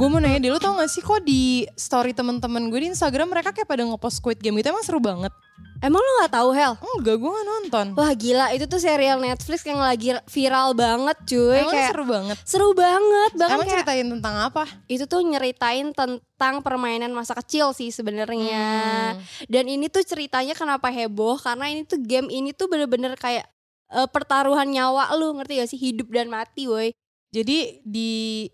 Gue mau nanya deh, lu tau gak sih kok di story temen-temen gue di Instagram mereka kayak pada ngepost Squid Game itu emang seru banget? Emang lu gak tahu Hel? Enggak, gue gak nonton. Wah gila itu tuh serial Netflix yang lagi viral banget cuy emang kayak seru banget. seru banget bahkan Emang kayak ceritain tentang apa? itu tuh nyeritain tentang permainan masa kecil sih sebenarnya Hmm. dan ini tuh ceritanya kenapa heboh karena ini tuh game ini tuh bener-bener kayak eh, pertaruhan nyawa lu ngerti gak sih hidup dan mati woi Jadi di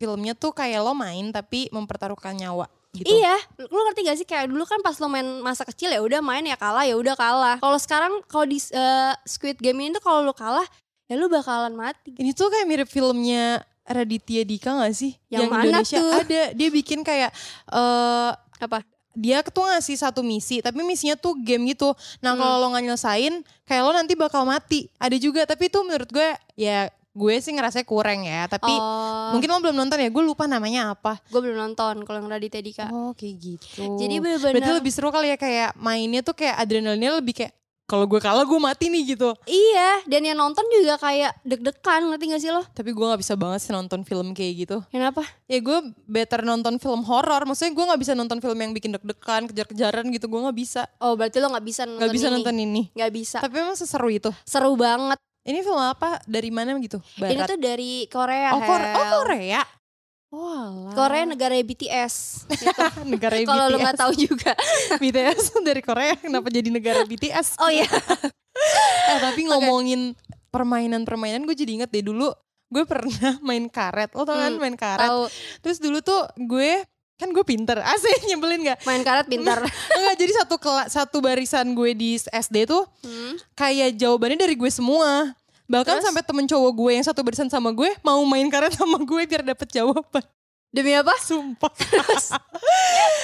filmnya tuh kayak lo main tapi mempertaruhkan nyawa gitu. Iya, lu ngerti gak sih kayak dulu kan pas lo main masa kecil ya udah main ya kalah ya udah kalah. Kalau sekarang kalau di eh, Squid Game ini tuh kalau lu kalah ya lu bakalan mati. Ini tuh kayak mirip filmnya Raditya Dika gak sih? Yang mana Indonesia tuh? ada. Dia bikin kayak eh Apa? dia tuh ngasih satu misi, tapi misinya tuh game gitu. Nah Hmm. kalau lo nggak nyelesain, kayak lo nanti bakal mati. Ada juga, tapi itu menurut gue ya gue sih ngerasa kurang ya. Tapi oh, mungkin lo belum nonton ya, gue lupa namanya apa. gue belum nonton kalau yang Raditya Dika. Oh kayak gitu. Jadi Berarti bener-bener lebih seru kali ya kayak mainnya tuh kayak adrenalinnya lebih kayak kalau gue kalah gue mati nih gitu. Iya, dan yang nonton juga kayak deg-degan, ngerti gak sih lo? Tapi gue nggak bisa banget sih nonton film kayak gitu. Kenapa? Ya gue better nonton film horor. Maksudnya gue nggak bisa nonton film yang bikin deg-degan, kejar-kejaran gitu. Gue nggak bisa. Oh berarti lo gak bisa nonton Nggak bisa ini. nonton ini. Gak bisa. Tapi emang seseru itu. Seru banget. Ini film apa? Dari mana gitu? Ini Barat. tuh dari Korea. oh, Kore- oh. Korea. Oh alah. Korea negara BTS. Gitu. negara Kalau lo BTS. nggak tahu juga. BTS dari Korea kenapa jadi negara BTS? Oh iya. Eh tapi ngomongin permainan-permainan gue jadi inget deh dulu gue pernah main karet. Lo tau kan Hmm, main karet? Tahu Terus dulu tuh gue kan gue pinter. Asik nyebelin gak? main karet pintar. Enggak jadi satu kela, satu barisan gue di SD tuh Hmm. kayak jawabannya dari gue semua. Bahkan Terus? sampai temen cowok gue yang satu barisan sama gue mau main karet sama gue biar dapet jawaban. Demi apa? Sumpah.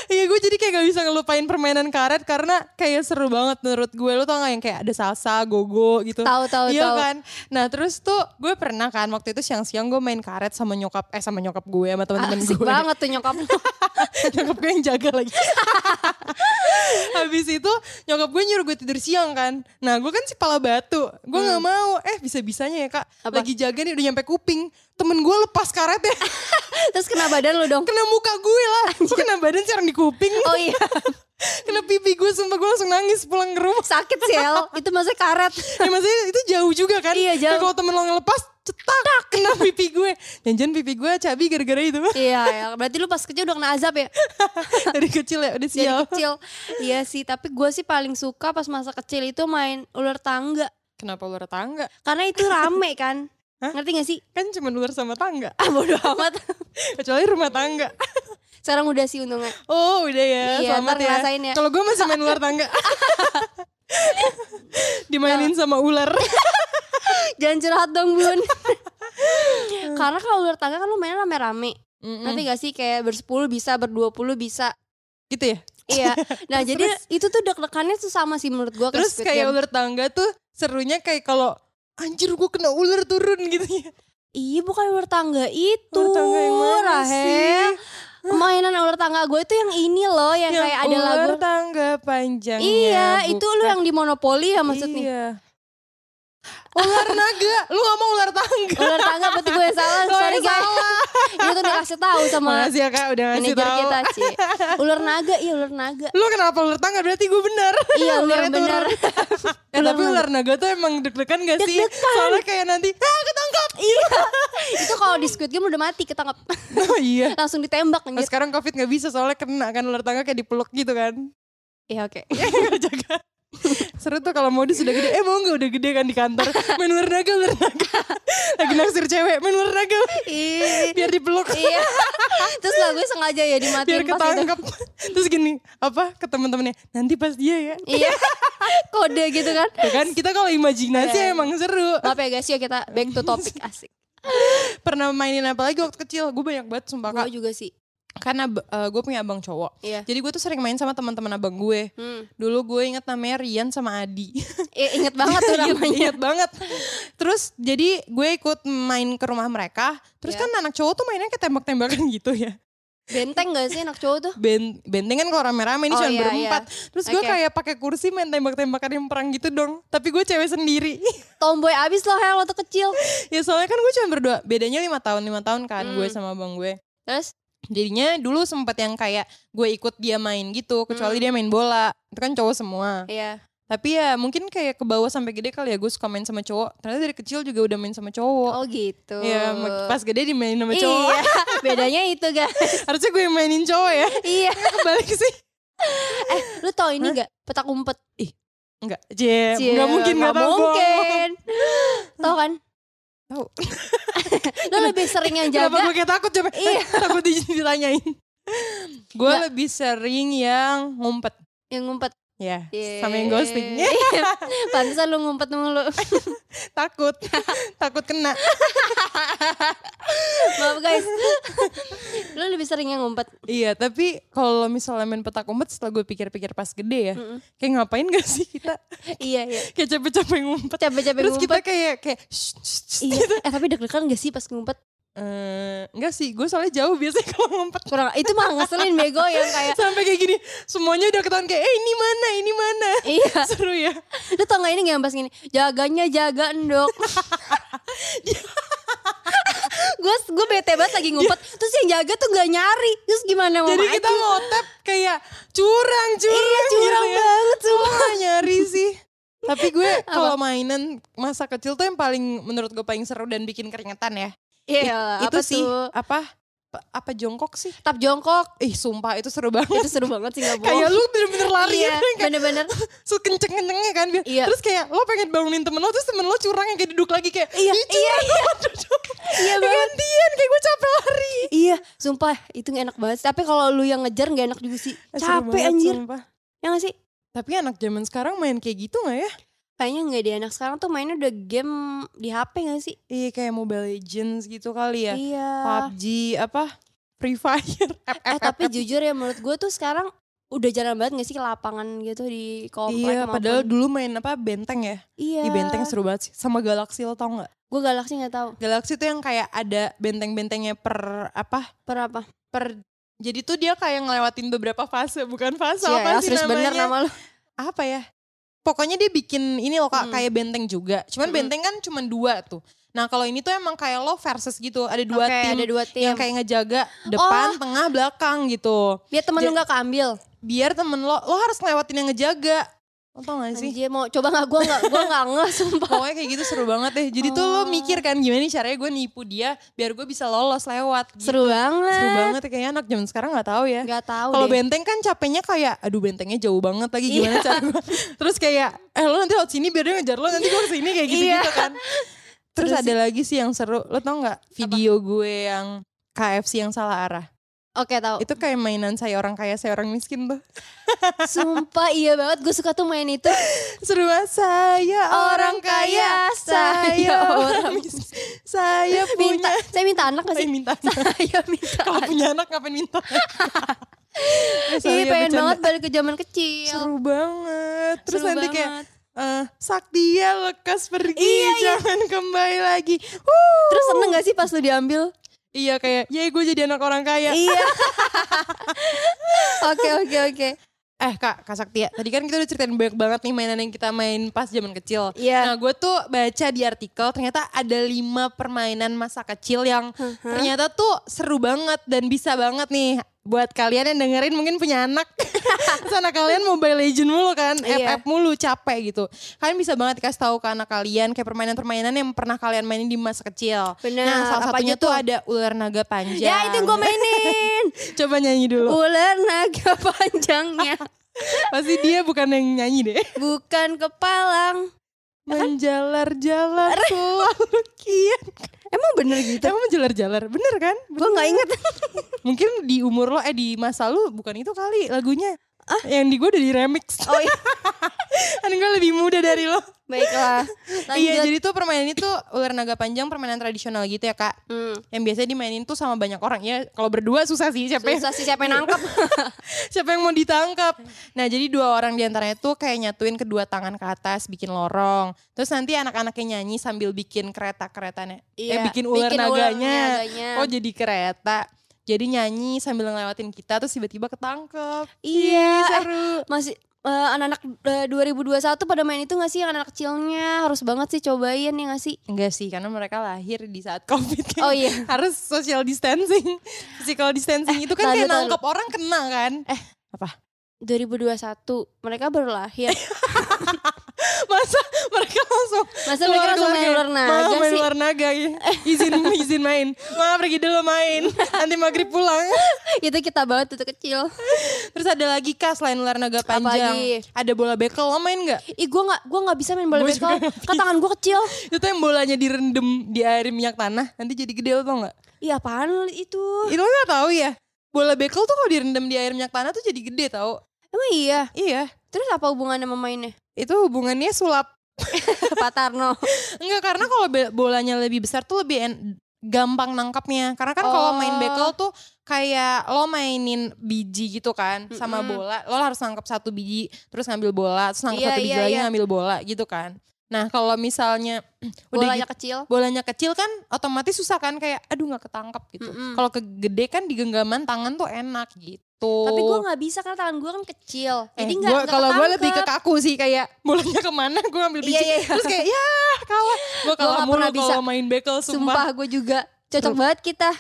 Iya gue kayak gak bisa ngelupain permainan karet karena kayak seru banget menurut gue. Lo tau gak yang kayak ada salsa, gogo gitu. Tahu tahu iya tahu. kan. Nah terus tuh gue pernah kan waktu itu siang-siang gue main karet sama nyokap eh sama nyokap gue sama teman-teman Asik gue. banget tuh nyokap lu. nyokap gue yang jaga lagi. Habis itu nyokap gue nyuruh gue tidur siang kan. Nah gue kan si pala batu. Gue nggak mau. Eh bisa-bisanya ya kak. Hmm. Apa? Lagi jaga nih udah nyampe kuping. Temen gue lepas karetnya. Terus kena badan lu dong. kena muka gue lah. Gue kena badan sekarang di kuping. Oh iya, kena pipi gue sumpah gue langsung nangis pulang ke rumah. sakit sih El. Itu maksudnya karet. Ya maksudnya itu jauh juga kan. Iya, jauh. Nah, kalau temen lo ngelepas cetak kena pipi gue. Jangan pipi gue cabi gara-gara itu. iya, ya. berarti lu pas kecil udah kena azab ya? Dari kecil ya udah Dari sial. kecil. Iya sih, tapi gue sih paling suka pas masa kecil itu main ular tangga. Kenapa ular tangga? Karena itu rame kan. Hah? Ngerti gak sih? Kan cuma ular sama tangga. Ah bodo amat. Kecuali rumah tangga. Sekarang udah sih untungnya. Oh udah ya, Iya, selamat ya. ya. Kalau gue masih main ular tangga. Dimainin sama ular. Jangan curhat dong bun. Karena kalau ular tangga kan lu mainnya rame-rame. Mm-mm. Nanti gak sih kayak bersepuluh bisa, berdua puluh bisa. Gitu ya. Iya. Nah Terus, jadi itu tuh deg-degannya tuh sama sih menurut gue. Terus kayak ular tangga tuh serunya kayak kalau anjir gue kena ular turun gitu ya. Iya bukan ular tangga itu. Ular tangga yang mana sih? Mainan ular tangga gue itu yang ini loh, yang, kayak ada ular lagu. tangga panjang. Iya, itu lu yang di monopoli ya maksudnya. Iya. Ular naga, lu mau ular tangga. Ular dikasih tahu sama Makasih ya kak udah ngasih manajer tahu. kita, Ci. Ular naga, iya ular naga. Lu kenapa ular tangga berarti gue benar. Iya, turun. benar. Eh Ular tapi ular naga tuh emang deg-degan gak sih? Deg-degan. Soalnya kayak nanti, ah ketangkap. Iya. itu kalau di Squid Game udah mati ketangkap. Oh iya. Langsung ditembak Nah, sekarang covid gak bisa soalnya kena kan ular tangga kayak dipeluk gitu kan. Iya oke. Gak jaga. Seru tuh kalau modus udah gede. Eh mau gak udah gede kan di kantor. Main ular naga, ular naga. Lagi naksir cewek, main ular naga. Ih. Biar dipeluk. Iya. Terus lagunya sengaja ya dimatiin Biar pas itu. ketangkep. Terus gini, apa ke temen-temennya. Nanti pas dia ya. Iya. Kode gitu kan. Ya kan kita kalau imajinasi Iya. emang seru. Maaf ya guys, yuk kita back to topic asik. Pernah mainin apa lagi waktu kecil? Gue banyak banget sumpah. Gue juga sih. Karena gue punya abang cowok. Iya. Jadi gue tuh sering main sama teman-teman abang gue. Hmm. Dulu gue inget namanya Rian sama Adi. Eh, inget banget tuh Ingat- namanya. ingat banget. Terus jadi gue ikut main ke rumah mereka. Terus Ya. kan anak cowok tuh mainnya kayak tembak-tembakan gitu ya. Benteng gak sih anak cowok tuh? Ben benteng kan kalau rame-rame ini Oh, cuma iya, berempat. Terus gue Oke. kayak pakai kursi main tembak-tembakan yang perang gitu dong. Tapi gue cewek sendiri. Tomboy abis loh Hel waktu kecil. ya soalnya kan gue cuma berdua. Bedanya lima tahun lima tahun kan Hmm. gue sama abang gue. Terus? Jadinya dulu sempet yang kayak gue ikut dia main gitu, kecuali Hmm. dia main bola. Itu kan cowok semua. Iya. Tapi ya mungkin kayak ke bawah sampai gede kali ya gue suka main sama cowok. Ternyata dari kecil juga udah main sama cowok. Oh gitu. Iya, pas gede dimainin sama cowok. Iya, bedanya itu guys. Harusnya gue yang mainin cowok ya. iya. Kebalik sih. Eh, lu tau ini gak? Petak umpet. Enggak, Cie, enggak mungkin nggak enggak tahu. mungkin. Tau kan? Tahu. Lu lebih sering yang Kenapa jaga. gue kayak takut coba? Iya. takut di- ditanyain. gue lebih sering yang ngumpet. Yang ngumpet. Ya, Yeay. sama yang ghosting. Pantesan lu ngumpet mulu. takut. takut kena. Maaf guys. lu lebih sering yang ngumpet. Iya, tapi kalau misalnya main petak umpet setelah gue pikir-pikir pas gede ya. Mm-mm. Kayak ngapain gak sih kita? iya, iya. Kayak capek-capek ngumpet. Capek-capek Terus kita kayak kayak shh, shh, shh, Iya. gitu. Eh tapi deg-degan gak sih pas ngumpet? Eh, enggak sih, gue soalnya jauh biasanya kalau ngumpet. Kurang itu mah ngeselin bego yang kayak Sampai kayak gini, semuanya udah ketahuan kayak, eh ini mana, ini mana. iya. Seru ya. Lu tau gak ini gak pas gini? Jaganya jaga endok. gue gue bete banget lagi ngumpet terus yang jaga tuh gak nyari terus gimana mau Jadi kita mau tap kayak curang, curang. iya curang gitu ya. banget Semua nyari sih. Tapi gue kalau mainan masa kecil tuh yang paling menurut gue paling seru dan bikin keringetan ya. Iya itu apa sih tuh? apa apa- jongkok sih? tap jongkok Ih sumpah itu seru banget. itu seru banget sih gak bohong kayak lu bener-bener lari iya ya bener-bener sekenceng-kencengnya kan biar. Iya. Terus kayak lo pengen bangunin temen lo terus temen lo curang yang kayak duduk lagi kayak Iya, "Ih, iya, curang." iya banget Gantian kayak gue capek lari. iya sumpah itu gak enak banget tapi kalau lu yang ngejar gak enak juga sih Eh, capek banget, anjir sumpah. ya gak sih Tapi anak zaman sekarang main kayak gitu gak ya? Kayaknya nggak di anak sekarang tuh mainnya udah game di HP gak sih Iya kayak Mobile Legends gitu kali ya. iya PUBG apa Free Fire. F, eh F, tapi F, jujur ya menurut gue tuh sekarang udah jarang banget gak sih ke lapangan gitu di komplek Iya, maupun- padahal dulu main apa benteng ya. iya Di benteng seru banget sih. Sama Galaxy lo tau nggak? gue galaksi nggak tahu Galaxy tuh yang kayak ada benteng-bentengnya per apa? per apa Per jadi tuh dia kayak ngelewatin beberapa fase, bukan fase Iya, apa ya, sih namanya? bener nama lu Apa ya? Pokoknya dia bikin ini loh kak, Hmm. kayak benteng juga. Cuman Hmm. benteng kan cuma dua tuh. Nah kalau ini tuh emang kayak lo versus gitu. Ada dua Oke, tim ada dua tim yang kayak ngejaga depan, Oh. tengah, belakang gitu. biar temen Ja- lu nggak keambil Biar temen lo, lo harus ngelewatin yang ngejaga. Lo tau gak sih? Anjir mau coba nggak gue nggak gue nggak ngeh sumpah Pokoknya kayak gitu seru banget deh. Jadi tuh lo Oh. mikir kan gimana nih caranya gue nipu dia biar gue bisa lolos lewat. Gitu. seru banget Seru banget ya kayaknya anak zaman sekarang nggak tahu ya. nggak tahu Kalau benteng kan capeknya kayak aduh bentengnya jauh banget lagi Iya. gimana cara gue. Terus kayak eh lo nanti lewat sini biar dia ngejar lo nanti gue ke sini kayak gitu-gitu Iya. kan. Terus Seru ada lagi sih yang seru. Lo tau nggak video gue yang KFC yang salah arah? Oke tahu Itu kayak mainan saya orang kaya saya orang miskin tuh. sumpah iya banget gue suka tuh main itu Seru banget saya orang Orang kaya, saya saya orang miskin. Saya minta punya saya minta anak gak saya sih minta saya minta kalau anak. punya anak ngapain minta Eh, Iya ya, pengen bercanda. banget balik ke zaman kecil seru banget terus Seru nanti kayak banget. eh Saktia lekas pergi Iya, iya. jangan kembali lagi Wuh. Terus seneng gak sih pas lu diambil? Iya kayak ya gue jadi anak orang kaya Iya. Oke oke oke. eh kak kak Saktia tadi kan kita udah ceritain banyak banget nih mainan yang kita main pas zaman kecil Iya. Nah gue tuh baca di artikel ternyata ada lima permainan masa kecil yang ternyata tuh seru banget dan bisa banget nih buat kalian yang dengerin mungkin punya anak. Anak kalian Mobile Legend mulu kan, Iya. FF mulu capek gitu. Kalian bisa banget kasih tahu ke anak kalian kayak permainan-permainan yang pernah kalian mainin di masa kecil. Bener, Nah salah satunya tuh tuh? ada ular naga panjang. Ya itu gue mainin. Coba nyanyi dulu. Ular naga panjangnya Pasti dia bukan yang nyanyi deh. bukan kepalang. Menjalar-jalar selalu kian. Emang bener gitu? Emang menjalar-jalar, bener kan? Gue nggak inget. Mungkin di umur lo, eh di masa lu bukan itu kali lagunya. Ah, yang di gue udah di remix. Oh iya. kan gue lebih muda dari lo. Baiklah. Lanjut. Iya, jadi tuh permainan itu ular naga panjang permainan tradisional gitu ya kak. Hmm. Yang biasanya dimainin tuh sama banyak orang ya. Kalau berdua susah sih siapa yang, Susah sih siapa yang nangkep. siapa yang mau ditangkap. Nah jadi dua orang di antaranya tuh kayak nyatuin kedua tangan ke atas bikin lorong. Terus nanti anak-anaknya nyanyi sambil bikin kereta-keretanya. eh Iya, bikin ular bikin ular naganya. naganya. Oh jadi kereta. Jadi nyanyi sambil ngelewatin kita terus tiba-tiba ketangkep. Iya, Ih, eh, seru. Masih eh, anak-anak eh, 2021 pada main itu gak sih yang anak kecilnya harus banget sih cobain ya gak sih? Enggak sih, karena mereka lahir di saat covid kan. Oh iya. Harus social distancing. Physical distancing itu kan tahu, kayak nangkep orang kena kan. Eh. apa? 2021 mereka baru lahir. Masa mereka langsung Masa mereka langsung main ular naga "Ma, main sih?" ular naga ya. Izin izin main. Ma pergi dulu main. Nanti maghrib pulang. itu kita banget itu kecil. Terus ada lagi kak selain ular naga panjang. lagi? Ada bola bekel lo main nggak? Ih gue gak, gua gak bisa main bola Gua bekel. nggak Kan tangan gue kecil. Itu tuh yang bolanya direndam di air minyak tanah. Nanti jadi gede lo tau nggak? Iya apaan itu? Itu lo nggak tahu ya? Bola bekel tuh kalau direndam di air minyak tanah tuh jadi gede tau? Emang iya? Iya. Terus apa hubungannya sama mainnya? Itu hubungannya sulap. Pak Tarno. Enggak karena kalau bolanya lebih besar tuh lebih en- gampang nangkapnya. Karena kan kalau main Oh. bekel tuh kayak lo mainin biji gitu kan sama Mm-mm. bola. Lo harus nangkap satu biji, terus ngambil bola, terus nangkap Iya, satu biji iya, lagi iya. ngambil bola gitu kan. Nah kalau misalnya udah Bolanya gitu, kecil. bolanya kecil kan otomatis susah kan kayak aduh nggak ketangkap gitu. Mm-mm. Kalau kegede kan di genggaman tangan tuh enak gitu. Tapi gue gak bisa karena tangan gue kan kecil. Eh, Jadi gak, gua- gak kalau gue lebih ke kaku sih kayak bolanya ke mana gue ambil biji Iya, iya, iya. terus kayak ya kalah gue kalah nggak mulu kalau main bekel sumpah, Sumpah gue juga. Cocok Seru. banget kita.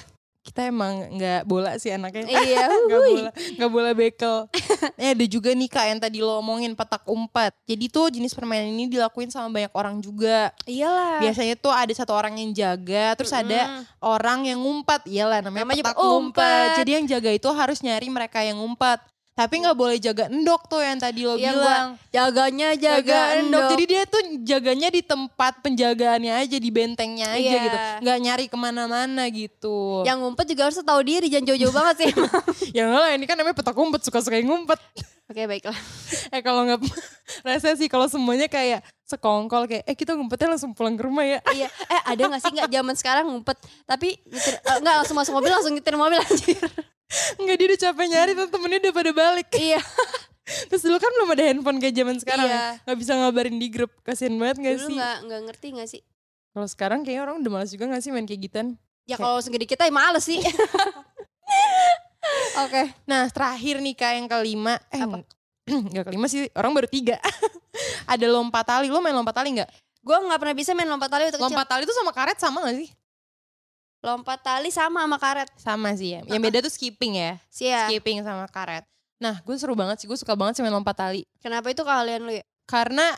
Kita emang nggak bola sih anaknya iya. nggak bola nggak bola bekel eh ada juga nih kak yang tadi lo omongin petak umpet jadi tuh jenis permainan ini dilakuin sama banyak orang juga Iyalah. biasanya tuh ada satu orang yang jaga terus ada Mm-mm. orang yang ngumpat iyalah namanya, Namanya petak umpet. ngumpet jadi yang jaga itu harus nyari mereka yang ngumpat tapi nggak boleh jaga endok tuh yang tadi lo Iya, bilang Jaganya jaga jaga endok. endok. Jadi dia tuh jaganya di tempat penjagaannya aja, di bentengnya aja Iya. gitu. Nggak nyari ke mana-mana gitu. Yang ngumpet juga harus tahu diri, jangan jauh-jauh banget sih. Ya enggak lah, ini kan namanya petak umpet, suka-suka yang ngumpet. Oke baiklah. Eh kalau nggak, rasa sih kalau semuanya kayak sekongkol kayak, eh kita ngumpetnya langsung pulang ke rumah ya. iya. Eh ada gak sih nggak zaman sekarang ngumpet tapi nyetir, eh, nggak langsung masuk mobil langsung nyetir mobil anjir. Enggak dia udah capek nyari, tuh temennya udah pada balik. iya. Terus dulu kan belum ada handphone kayak zaman sekarang. Iya. ya. Nggak bisa ngabarin di grup, kasian banget gak Dulu sih? nggak nggak ngerti nggak sih? Kalau sekarang kayaknya orang udah malas juga gak sih main kayak gituan. Ya kalau segede kita ya males sih. Oke. Nah terakhir nih kak yang kelima eh Apa? Gak kelima sih orang baru tiga Ada lompat tali Lo main lompat tali gak? Gue nggak pernah bisa main lompat tali waktu kecil. Lompat tali itu sama karet sama gak sih? Lompat tali sama sama karet. Sama sih ya Yang beda tuh skipping ya Sia. Skipping sama karet Nah gue seru banget sih Gue suka banget sih main lompat tali Kenapa itu kalian lu ya? Karena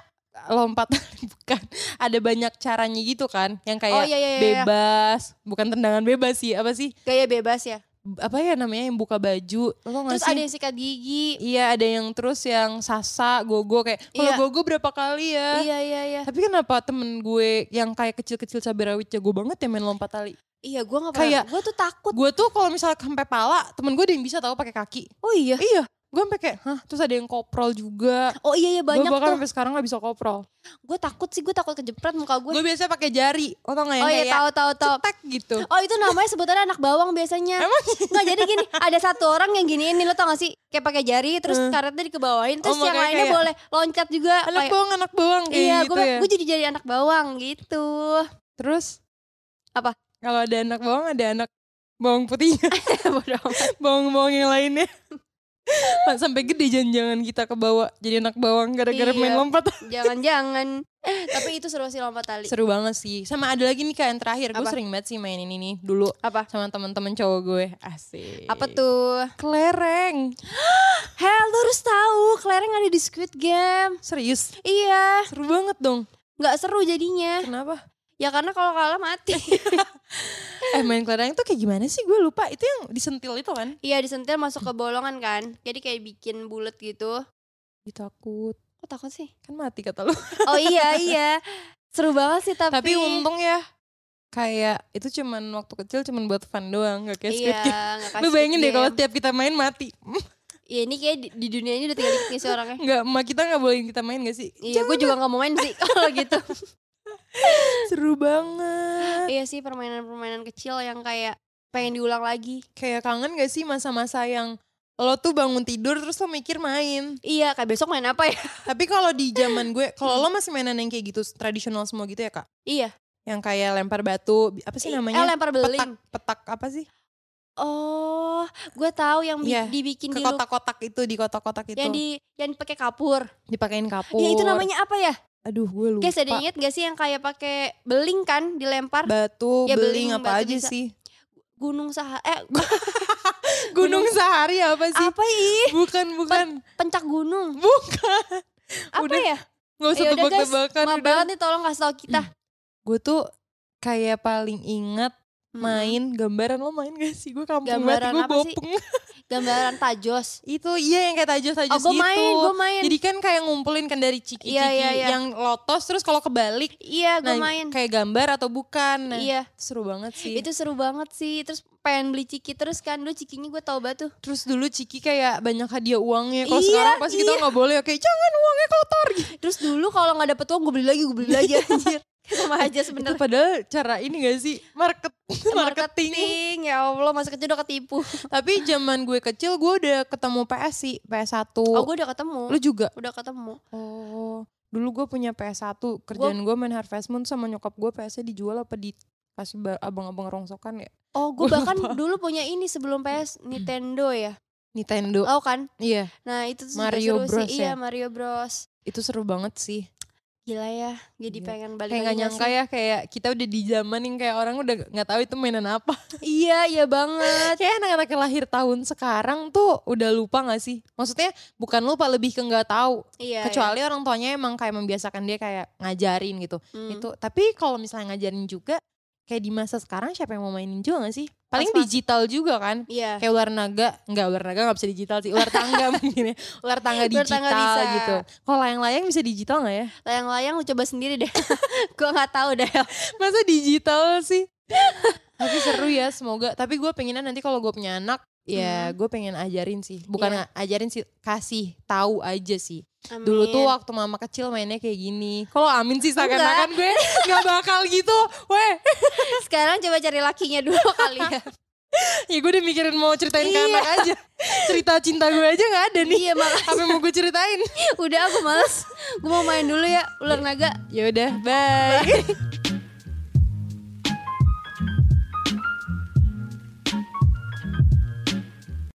lompat tali bukan Ada banyak caranya gitu kan Yang kayak oh iya iya iya. bebas Bukan tendangan bebas sih Apa sih? Gaya bebas ya. Apa ya namanya yang buka baju Lo tau Terus sih? ada yang sikat gigi. Iya ada yang terus yang sasa, gogo kayak kalau Iya. gogo berapa kali ya? Iya iya iya. Tapi kenapa temen gue yang kayak kecil-kecil cabai rawit jago banget ya main lompat tali? Iya gue gak pernah. Kayak- gue tuh takut. Gue tuh kalau misalnya sampai pala, temen gue ada yang bisa tahu pakai kaki. Oh iya. Iya, gue sampai kayak, hah, terus ada yang koprol juga. Oh iya iya Gue banyak bahkan tuh. sampai sekarang gak bisa koprol. Gue takut sih gue takut kejepret muka gue. Gue biasanya pakai jari, oh tau gak yang Oh iya kayak tahu tahu tahu. cetek gitu. Oh itu namanya sebutannya anak bawang biasanya. Emang? Nggak jadi gini, ada satu orang yang gini ini lo tau gak sih? Kayak pakai jari terus Hmm. karetnya dikebawain terus Oh, yang lainnya kayak- boleh loncat juga. Anak Kayak- bawang, anak bawang kayak Iya, gitu gue ya. gue jadi jadi anak bawang gitu. Terus? Apa? Kalau ada anak bawang, ada anak bawang putih. Bodoh amat. bawang-bawang yang lainnya. Sampai gede jangan-jangan kita ke bawah jadi anak bawang gara-gara Iya. main lompat. Jangan-jangan. Tapi itu seru sih lompat tali. Seru banget sih. Sama ada lagi nih kak yang terakhir. Gue sering banget sih mainin ini dulu Apa? sama teman-teman cowok gue. Asik. Apa tuh? Kelereng. Hell, lu harus tahu, kelereng ada di Squid Game. Serius. Iya, Seru banget dong. nggak seru jadinya. Kenapa? Ya karena kalau kalah mati. Eh main kelereng tuh kayak gimana sih? Gue lupa. Itu yang disentil itu kan? iya disentil masuk ke bolongan kan. Jadi kayak bikin bulat gitu. Ih, takut. Kok takut sih? Kan mati kata lu. Oh iya iya. Seru banget sih tapi. Tapi untung ya. Kayak itu cuman waktu kecil cuman buat fun doang. Gak kayak Iya, kayak Lu bayangin deh kalau tiap kita main mati. Iya ini kayak di, di dunia ini udah tinggal dikit sih orangnya. Enggak, emak kita gak boleh kita main gak sih? Iya, gue juga nggak mau main sih kalau gitu. Seru banget. iya sih permainan-permainan kecil yang kayak pengen diulang lagi. Kayak kangen gak sih masa-masa yang lo tuh bangun tidur terus lo mikir main. Iya, kayak besok main apa ya? Tapi kalau di zaman gue, kalau lo masih mainan yang kayak gitu tradisional semua gitu ya kak? iya. Yang kayak lempar batu, apa sih Eh, namanya? lempar petak, beling. petak apa sih? Oh, gue tahu yang Iya, dibikin Ke di kotak-kotak itu, di kotak-kotak itu. yang di yang pakai kapur. Dipakein kapur. Ya itu namanya apa ya? Aduh gue lupa. Guys, ada inget gak sih yang kayak pakai beling kan dilempar Batu, Ya, beling, beling, apa batu aja bisa. sih? gunung sahara eh Gunung Sahari apa sih? apa ih? Bukan, bukan. Pencak gunung. Bukan. Apa Udah, ya? Gak usah Ya tebak-tebakan. Maaf banget nih tolong kasih tau kita. Gue tuh kayak paling ingat Hmm. main gambaran lo main gak sih? Gue kampung Gambaran banget, gue apa sih? Gambaran tajos. itu iya yang kayak tajos-tajos Oh, gue gitu. main, gue main. Jadi kan kayak ngumpulin kan dari ciki-ciki Iya, iya, iya. yang lotos terus kalau kebalik Iya, gue nah, main. kayak gambar atau bukan. Nah, Iya, seru banget sih. itu seru banget sih. Terus pengen beli ciki terus kan dulu cikinya gue tau banget tuh. Terus dulu Ciki kayak banyak hadiah uangnya. Kalau Iya, sekarang pasti kita iya. nggak boleh kayak jangan uangnya kotor gitu. Terus dulu kalau nggak dapet uang gue beli lagi, gue beli lagi anjir. Sama aja Itu sebenarnya. padahal cara ini gak sih market marketing. Marketing, ya Allah masa kecil udah ketipu. Tapi zaman gue kecil gue udah ketemu PS sih, PS1. Oh gue udah ketemu, Lu juga? udah ketemu. Oh, dulu gue punya PS1. Kerjaan gue main Harvest Moon sama nyokap gue PS-nya dijual apa dikasih ba- abang-abang rongsokan ya? Oh gue bahkan lupa. dulu punya ini sebelum PS Nintendo ya. Nintendo. Oh kan? Iya, Nah itu Mario seru Bros sih. ya? Iya Mario Bros. itu seru banget sih. Gila ya, jadi Iya. pengen balik Kayak lagi nyangka sih? ya kayak kita udah di zaman yang kayak orang udah nggak tahu itu mainan apa. Iya, iya banget. kayak anak-anak yang lahir tahun sekarang tuh udah lupa gak sih? Maksudnya bukan lupa lebih ke nggak tahu. Iya. Kecuali orang tuanya emang kayak membiasakan dia kayak ngajarin gitu. iya. Hmm. Itu tapi kalau misalnya ngajarin juga kayak di masa sekarang siapa yang mau mainin juga gak sih? Paling digital juga kan? Iya. Kayak ular naga, enggak ular naga gak bisa digital sih, ular tangga mungkin ya. Ular tangga Ular digital tangga bisa. gitu. Kalau layang-layang bisa digital gak ya? Layang-layang lu coba sendiri deh. Gua nggak tahu deh. Masa digital sih? Tapi seru ya semoga. Tapi gue pengennya nanti kalau gue punya anak, ya gue pengen ajarin sih. Bukan Hmm. Iya. ajarin sih, kasih tahu aja sih. Amin. Dulu tuh waktu mama kecil mainnya kayak gini. Kalau amin sih seakan-akan gue gak bakal gitu. Weh, sekarang coba cari lakinya dulu kali ya. ya gue udah mikirin mau ceritain ke Iya. anak aja. Cerita cinta gue aja gak ada nih. iya Apa yang mau gue ceritain? udah aku males. Gue mau main dulu ya ular naga. Ya udah, bye.